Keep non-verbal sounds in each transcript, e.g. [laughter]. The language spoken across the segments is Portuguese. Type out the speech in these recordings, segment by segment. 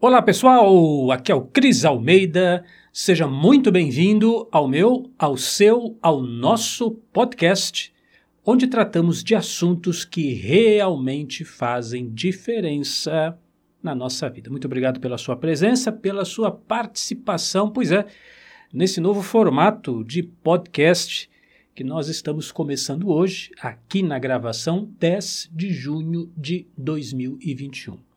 Olá pessoal, aqui é o Cris Almeida. Seja muito bem-vindo ao meu, ao seu, ao nosso podcast, onde tratamos de assuntos que realmente fazem diferença na nossa vida. Muito obrigado pela sua presença, pela sua participação. Pois é, nesse novo formato de podcast que nós estamos começando hoje, aqui na gravação 10 de junho de 2021.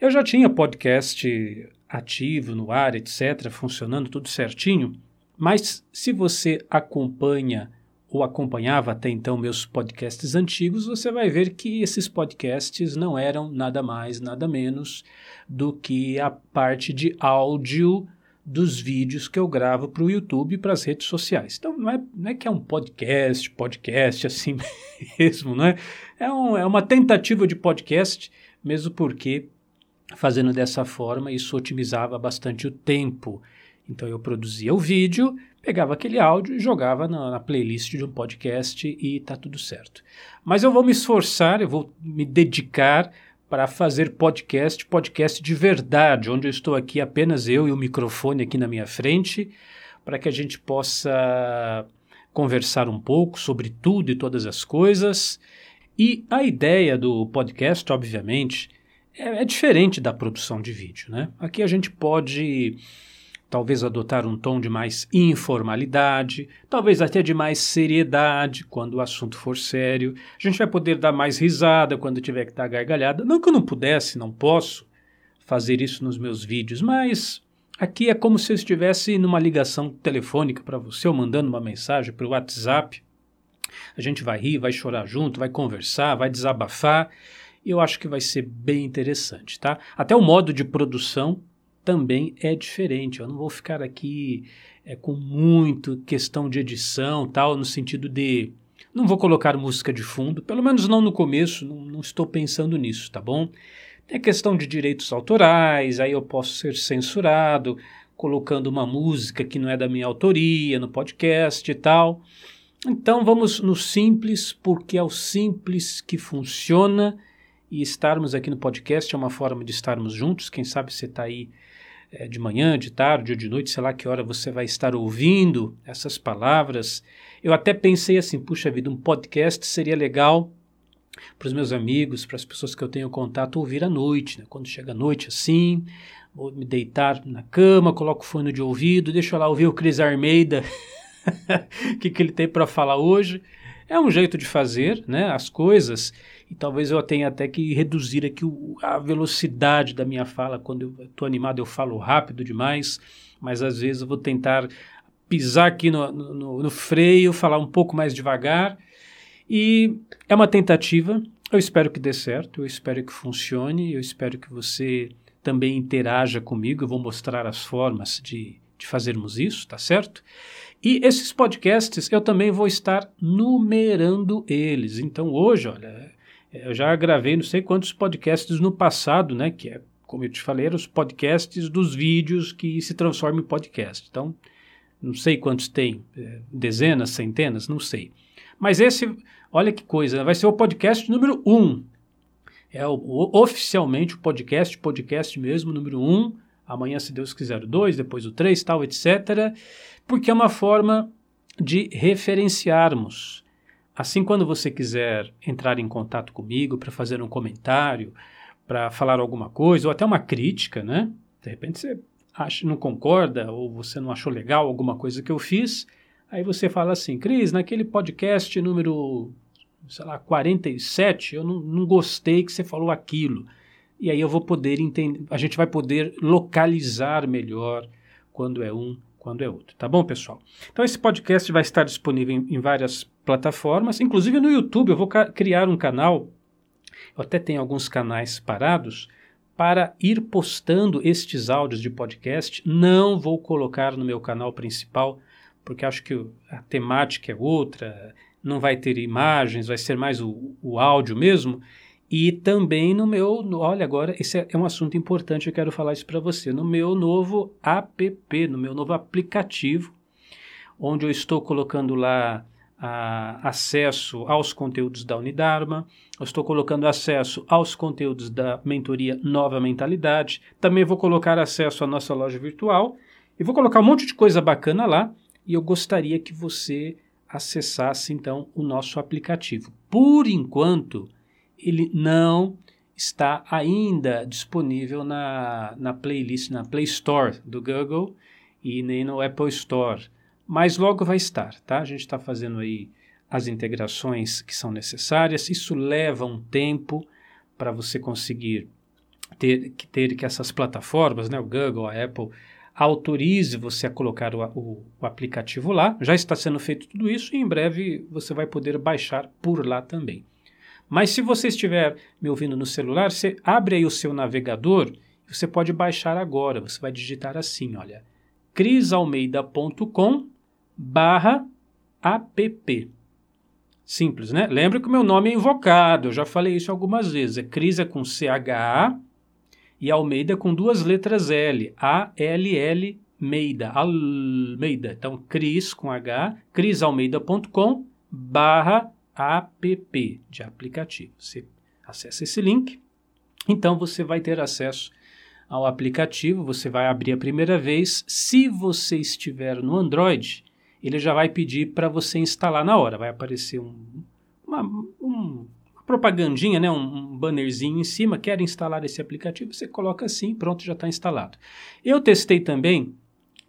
Eu já tinha podcast ativo no ar, etc., funcionando tudo certinho, mas se você acompanha ou acompanhava até então meus podcasts antigos, você vai ver que esses podcasts não eram nada mais, nada menos do que a parte de áudio dos vídeos que eu gravo para o YouTube e para as redes sociais. Então não é, não é que é um podcast, podcast [laughs] assim mesmo, não é? É, um, é uma tentativa de podcast, mesmo porque Fazendo dessa forma, isso otimizava bastante o tempo. Então eu produzia o vídeo, pegava aquele áudio e jogava na, na, playlist de um podcast e tá tudo certo. Mas eu vou me esforçar, eu vou me dedicar para fazer podcast, podcast de verdade, onde eu estou aqui apenas eu e o microfone aqui na minha frente, para que a gente possa conversar um pouco sobre tudo e todas as coisas. E a ideia do podcast, obviamente, é, é diferente da produção de vídeo, né? Aqui a gente pode talvez adotar um tom de mais informalidade, talvez até de mais seriedade quando o assunto for sério. A gente vai poder dar mais risada quando tiver que dar gargalhada. Não que eu não pudesse, não posso fazer isso nos meus vídeos, mas aqui é como se eu estivesse numa ligação telefônica para você ou mandando uma mensagem para o WhatsApp. A gente vai rir, vai chorar junto, vai conversar, vai desabafar eu acho que vai ser bem interessante, tá? Até o modo de produção também é diferente. Eu não vou ficar aqui é, com muito questão de edição, tal, no sentido de não vou colocar música de fundo, pelo menos não no começo, não, não estou pensando nisso, tá bom? Tem a questão de direitos autorais, aí eu posso ser censurado colocando uma música que não é da minha autoria no podcast e tal. Então vamos no simples, porque é o simples que funciona e estarmos aqui no podcast é uma forma de estarmos juntos. Quem sabe você está aí é, de manhã, de tarde ou de noite, sei lá que hora você vai estar ouvindo essas palavras. Eu até pensei assim: puxa vida, um podcast seria legal para os meus amigos, para as pessoas que eu tenho contato, ouvir à noite. Né? Quando chega a noite assim, vou me deitar na cama, coloco o fone de ouvido, deixo lá ouvir o Cris Armeida, [laughs] o que, que ele tem para falar hoje. É um jeito de fazer né, as coisas e talvez eu tenha até que reduzir aqui o, a velocidade da minha fala. Quando eu estou animado, eu falo rápido demais, mas às vezes eu vou tentar pisar aqui no, no, no freio, falar um pouco mais devagar. E é uma tentativa. Eu espero que dê certo, eu espero que funcione, eu espero que você também interaja comigo. Eu vou mostrar as formas de, de fazermos isso, tá certo? E esses podcasts eu também vou estar numerando eles. Então hoje, olha, eu já gravei não sei quantos podcasts no passado, né? Que é, como eu te falei, os podcasts dos vídeos que se transformam em podcast. Então, não sei quantos tem, é, dezenas, centenas, não sei. Mas esse, olha que coisa, vai ser o podcast número um. É o, o, oficialmente o podcast, podcast mesmo, número um. Amanhã, se Deus quiser, o dois, depois o três, tal, etc porque é uma forma de referenciarmos. Assim, quando você quiser entrar em contato comigo para fazer um comentário, para falar alguma coisa, ou até uma crítica, né? De repente você acha, não concorda, ou você não achou legal alguma coisa que eu fiz, aí você fala assim, Cris, naquele podcast número, sei lá, 47, eu não, não gostei que você falou aquilo. E aí eu vou poder entender, a gente vai poder localizar melhor quando é um quando é outro. Tá bom, pessoal? Então, esse podcast vai estar disponível em, em várias plataformas, inclusive no YouTube. Eu vou criar um canal, eu até tenho alguns canais parados, para ir postando estes áudios de podcast. Não vou colocar no meu canal principal, porque acho que a temática é outra, não vai ter imagens, vai ser mais o, o áudio mesmo. E também no meu, olha agora, esse é, é, um assunto importante, eu quero falar isso para você, no meu novo app, no meu novo aplicativo, onde eu estou colocando lá a, acesso aos conteúdos da Unidarma, eu estou colocando acesso aos conteúdos da mentoria Nova Mentalidade, também vou colocar acesso à nossa loja virtual e vou colocar um monte de coisa bacana lá e eu gostaria que você acessasse então o nosso aplicativo. Por enquanto, ele não está ainda disponível na, na playlist, na Play Store do Google e nem no Apple Store mas logo vai estar, tá? A gente está fazendo aí as integrações que são necessárias. Isso leva um tempo para você conseguir ter, ter que essas plataformas, né, o Google, a Apple, autorize você a colocar o, o, o, aplicativo lá. Já está sendo feito tudo isso e em breve você vai poder baixar por lá também. Mas se você estiver me ouvindo no celular, você abre aí o seu navegador você pode baixar agora. Você vai digitar assim, olha, crisalmeida.com barra app. Simples, né? Lembra que o meu nome é invocado, eu já falei isso algumas vezes. É Cris é com C-H-A e Almeida com duas letras L. A-L-L Meida. Almeida. Então, Cris com H, crisalmeida.com barra app de aplicativo. Você acessa esse link, então você vai ter acesso ao aplicativo, você vai abrir a primeira vez. Se você estiver no Android, ele já vai pedir para você instalar na hora. Vai aparecer um, uma, um, uma propagandinha, né, um, um, bannerzinho em cima, quer instalar esse aplicativo, você coloca assim, pronto, já está instalado. Eu testei também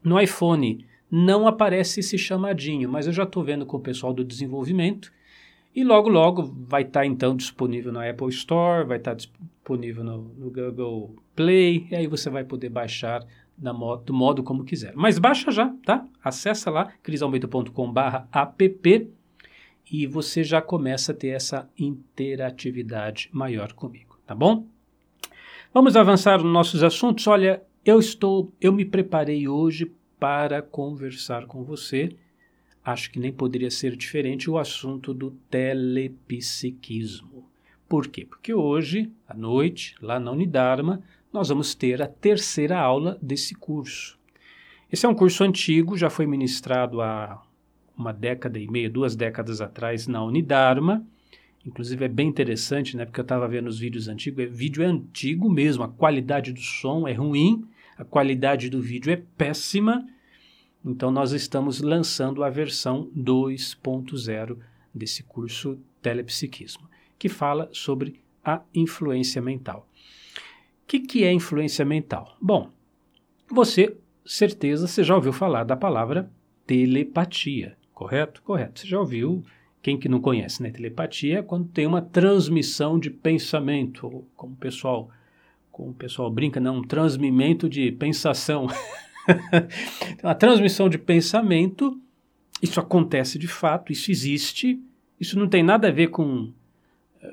no iPhone, não aparece esse chamadinho, mas eu já estou vendo com o pessoal do desenvolvimento e logo logo vai estar tá, então disponível na Apple Store, vai estar tá disponível no, no Google Play, e aí você vai poder baixar modo, do modo como quiser. Mas baixa já, tá? Acessa lá, crisalmeida.com.br app e você já começa a ter essa interatividade maior comigo, tá bom? Vamos avançar nos nossos assuntos. Olha, eu estou, eu me preparei hoje para conversar com você. Acho que nem poderia ser diferente o assunto do telepsiquismo. Por quê? Porque hoje, à noite, lá na Unidarma, nós vamos ter a terceira aula desse curso. Esse é um curso antigo, já foi ministrado há uma década e meia, duas décadas atrás na Unidarma. Inclusive é bem interessante, né? Porque eu estava vendo os vídeos antigos. O vídeo é antigo mesmo, a qualidade do som é ruim, a qualidade do vídeo é péssima. Então nós estamos lançando a versão 2.0 desse curso Telepsiquismo, que fala sobre a influência mental. O que, que é influência mental? Bom, você, certeza, você já ouviu falar da palavra telepatia, correto? Correto. Você já ouviu, quem que não conhece, né? Telepatia é quando tem uma transmissão de pensamento, como o pessoal, como o pessoal brinca, não, um transmimento de pensação. [laughs] [laughs] uma transmissão de pensamento, isso acontece de fato, isso existe, isso não tem nada a ver com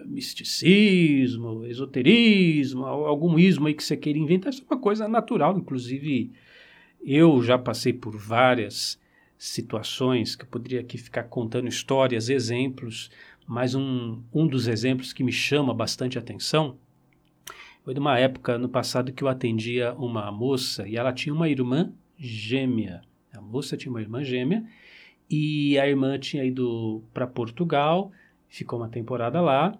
misticismo, esoterismo, algum ismo aí que você queira inventar, isso é uma coisa natural. Inclusive, eu já passei por várias situações que eu poderia aqui ficar contando histórias, exemplos, mas um, um dos exemplos que me chama bastante atenção foi de uma época no passado que eu atendia uma moça e ela tinha uma irmã gêmea. A moça tinha uma irmã gêmea e a irmã tinha ido para Portugal ficou uma temporada lá,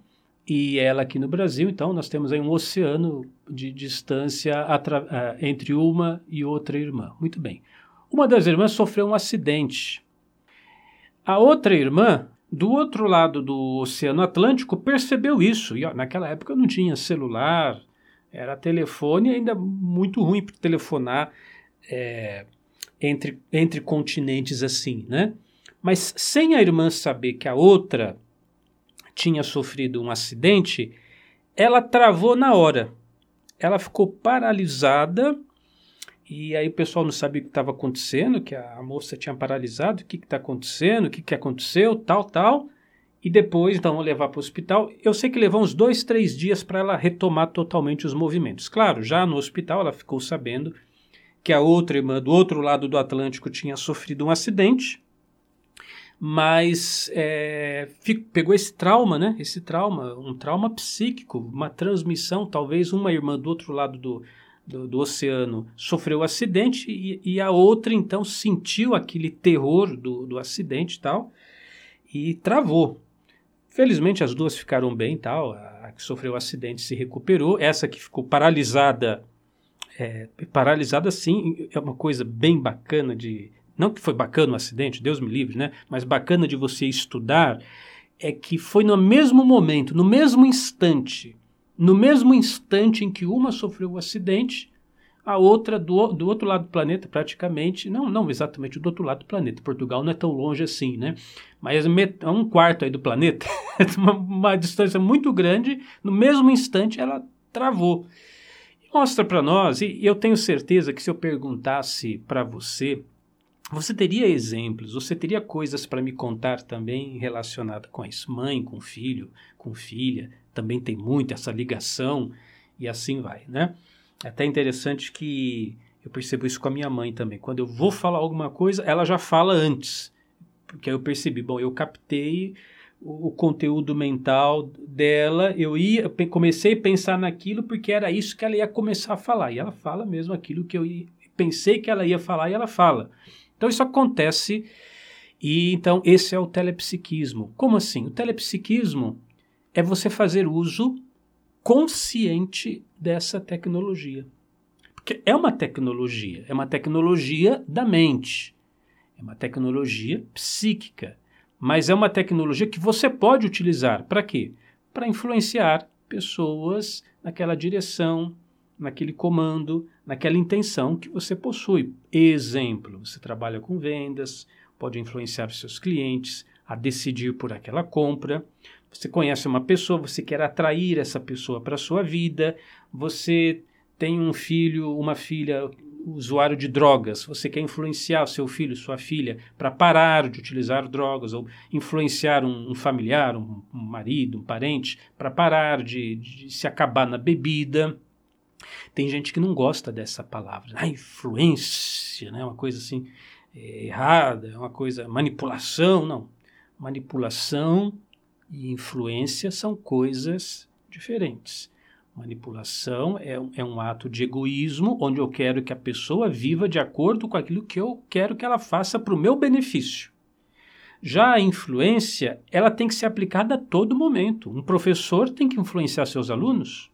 e ela aqui no Brasil, então nós temos aí um oceano de distância uh, entre uma e outra irmã. Muito bem. Uma das irmãs sofreu um acidente. A outra irmã, do outro lado do Oceano Atlântico, percebeu isso. E ó, naquela época não tinha celular, era telefone ainda muito ruim para telefonar é, entre, entre continentes assim, né? Mas sem a irmã saber que a outra tinha sofrido um acidente, ela travou na hora. Ela ficou paralisada e aí o pessoal não sabia o que estava acontecendo, que a moça tinha paralisado, o que está acontecendo, o que, que aconteceu, tal, tal. E depois, então, levar para o hospital. Eu sei que levou uns dois, três dias para ela retomar totalmente os movimentos. Claro, já no hospital ela ficou sabendo que a outra irmã do outro lado do Atlântico tinha sofrido um acidente mas é, fico, pegou esse trauma, né? Esse trauma, um trauma psíquico, uma transmissão, talvez uma irmã do outro lado do, do, do oceano sofreu um acidente e, e, a outra então sentiu aquele terror do, do acidente e tal, e travou. Felizmente as duas ficaram bem, tal. A que sofreu o acidente se recuperou, essa que ficou paralisada, é, paralisada sim, é uma coisa bem bacana de, não que foi bacana o acidente, Deus me livre, né? Mas bacana de você estudar é que foi no mesmo momento, no mesmo instante, no mesmo instante em que uma sofreu o acidente, a outra do, do outro lado do planeta, praticamente, não, não exatamente do outro lado do planeta, Portugal não é tão longe assim, né? Mas é um quarto aí do planeta, [laughs] uma, uma distância muito grande, no mesmo instante ela travou. Mostra para nós, e eu tenho certeza que se eu perguntasse para você, você teria exemplos, você teria coisas para me contar também relacionada com isso. Mãe, com filho, com filha, também tem muito essa ligação e assim vai, né? É até interessante que eu percebo isso com a minha mãe também. Quando eu vou falar alguma coisa, ela já fala antes. Porque aí eu percebi, bom, eu captei o, conteúdo mental dela, eu ia, comecei a pensar naquilo porque era isso que ela ia começar a falar. E ela fala mesmo aquilo que eu pensei que ela ia falar e ela fala. Então isso acontece e então esse é o telepsiquismo. Como assim? O telepsiquismo é você fazer uso consciente dessa tecnologia. Porque é uma tecnologia, é uma tecnologia da mente, é uma tecnologia psíquica, mas é uma tecnologia que você pode utilizar para quê? Para influenciar pessoas naquela direção, naquele comando, naquela intenção que você possui. Exemplo, você trabalha com vendas, pode influenciar seus clientes a decidir por aquela compra. Você conhece uma pessoa, você quer atrair essa pessoa para a sua vida, você tem um filho, uma filha usuário de drogas, você quer influenciar o seu filho, sua filha, para parar de utilizar drogas, ou influenciar um, um familiar, um, um, marido, um parente, para parar de, de, se acabar na bebida. Tem gente que não gosta dessa palavra, a influência, né? uma coisa assim é, errada, uma coisa, manipulação, não. Manipulação e influência são coisas diferentes. Manipulação é, é, um ato de egoísmo, onde eu quero que a pessoa viva de acordo com aquilo que eu quero que ela faça para o meu benefício. Já a influência, ela tem que ser aplicada a todo momento. Um professor tem que influenciar seus alunos.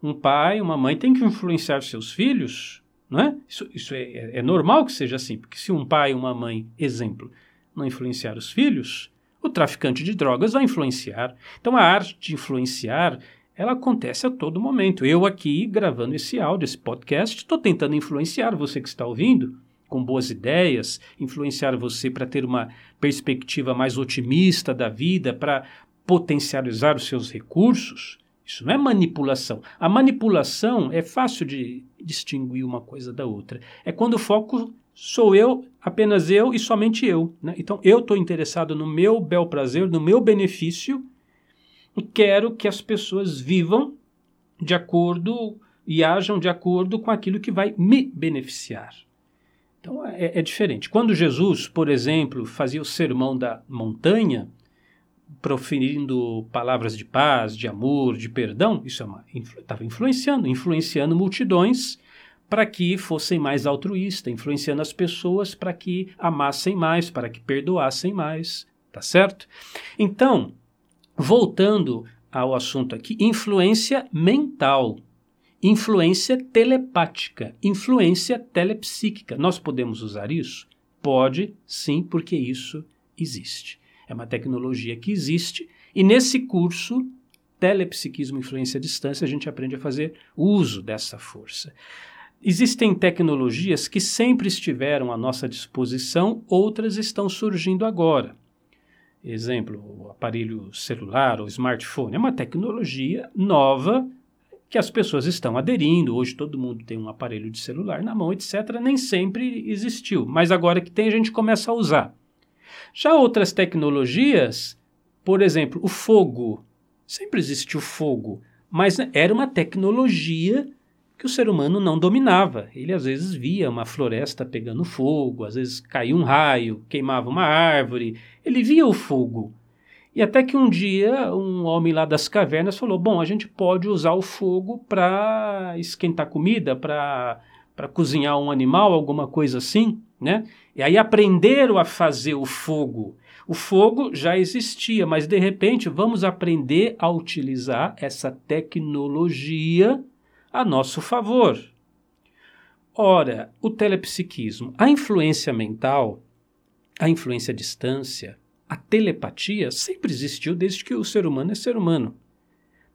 Um pai, uma mãe tem que influenciar seus filhos. Não é? Isso, isso é, é, é normal que seja assim, porque se um pai, uma mãe, exemplo, não influenciar os filhos, o traficante de drogas vai influenciar. Então a arte de influenciar, ela acontece a todo momento. Eu aqui gravando esse áudio, esse podcast, estou tentando influenciar você que está ouvindo com boas ideias, influenciar você para ter uma perspectiva mais otimista da vida, para potencializar os seus recursos. Isso não é manipulação. A manipulação é fácil de distinguir uma coisa da outra. É quando o foco sou eu, apenas eu e somente eu. Né? Então, eu estou interessado no meu bel prazer, no meu benefício, e quero que as pessoas vivam de acordo e ajam de acordo com aquilo que vai me beneficiar. Então, é, é diferente. Quando Jesus, por exemplo, fazia o sermão da montanha, proferindo palavras de paz, de amor, de perdão, isso estava é influenciando, influenciando multidões para que fossem mais altruístas, influenciando as pessoas para que amassem mais, para que perdoassem mais, tá certo? Então, voltando ao assunto aqui, influência mental, influência telepática, influência telepsíquica. Nós podemos usar isso? Pode, sim, porque isso existe. É uma tecnologia que existe e nesse curso Telepsiquismo Influência à Distância, a gente aprende a fazer uso dessa força. Existem tecnologias que sempre estiveram à nossa disposição, outras estão surgindo agora. Exemplo, o aparelho celular ou smartphone é uma tecnologia nova que as pessoas estão aderindo. Hoje todo mundo tem um aparelho de celular na mão, etc. Nem sempre existiu, mas agora que tem a gente começa a usar. Já outras tecnologias, por exemplo, o fogo. Sempre existiu fogo, mas era uma tecnologia que o ser humano não dominava. Ele às vezes via uma floresta pegando fogo, às vezes caía um raio, queimava uma árvore, ele via o fogo. E até que um dia um homem lá das cavernas falou: Bom, a gente pode usar o fogo para esquentar comida, para cozinhar um animal, alguma coisa assim. né? E aí aprenderam a fazer o fogo. O fogo já existia, mas de repente vamos aprender a utilizar essa tecnologia a nosso favor. Ora, o telepsiquismo, a influência mental, a influência à distância, a telepatia sempre existiu desde que o ser humano é ser humano.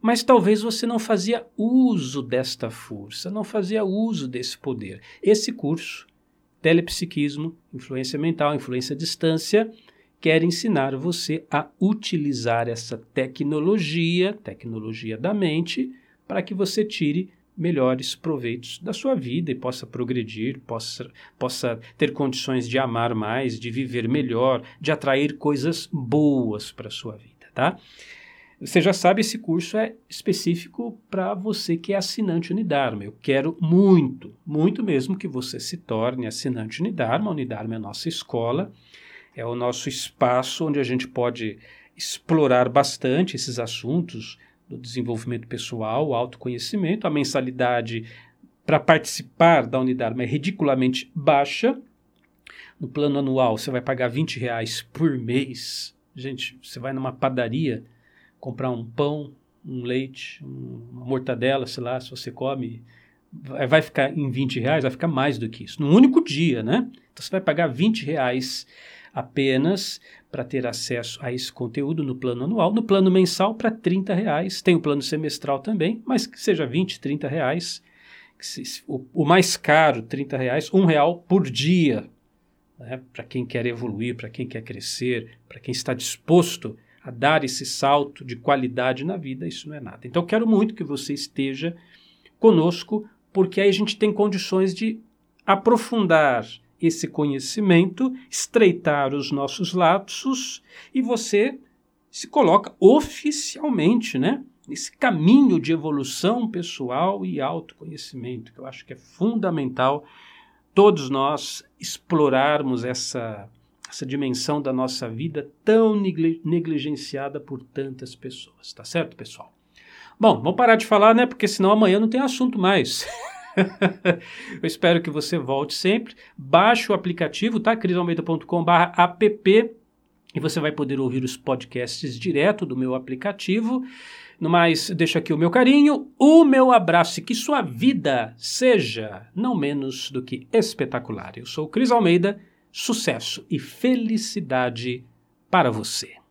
Mas talvez você não fazia uso desta força, não fazia uso desse poder. Esse curso, Telepsiquismo, Influência Mental, Influência à Distância, quer ensinar você a utilizar essa tecnologia, tecnologia da mente, para que você tire melhores proveitos da sua vida e possa progredir, possa, possa ter condições de amar mais, de viver melhor, de atrair coisas boas para a sua vida, tá? Você já sabe, esse curso é específico para você que é assinante Unidarma. Eu quero muito, muito mesmo que você se torne assinante Unidarma. A Unidarma é a nossa escola, é o nosso espaço onde a gente pode explorar bastante esses assuntos do desenvolvimento pessoal, autoconhecimento. A mensalidade para participar da Unidarma é ridiculamente baixa. No plano anual, você vai pagar 20 reais por mês. Gente, você vai numa padaria comprar um pão, um leite, uma mortadela, sei lá, se você come, vai ficar em 20 reais, vai ficar mais do que isso. Num único dia, né? Então você vai pagar 20 reais apenas para ter acesso a esse conteúdo no plano anual. No plano mensal, para 30 reais. Tem o plano semestral também, mas que seja 20, 30 reais. O, o mais caro, 30 reais, um real por dia. Né? Para quem quer evoluir, para quem quer crescer, para quem está disposto a dar esse salto de qualidade na vida, isso não é nada. Então, quero muito que você esteja conosco, porque aí a gente tem condições de aprofundar esse conhecimento, estreitar os nossos lapsos e você se coloca oficialmente, né? Nesse caminho de evolução pessoal e autoconhecimento, que eu acho que é fundamental todos nós explorarmos essa essa dimensão da nossa vida tão negligenciada por tantas pessoas, tá certo, pessoal? Bom, vamos parar de falar, né? Porque senão amanhã não tem assunto mais. [laughs] [laughs] Eu espero que você volte sempre. Baixe o aplicativo, tá? crisalmeida.com/app e você vai poder ouvir os podcasts direto do meu aplicativo. No mais, deixo aqui o meu carinho, o meu abraço e que sua vida seja não menos do que espetacular. Eu sou Cris Almeida sucesso e felicidade para você.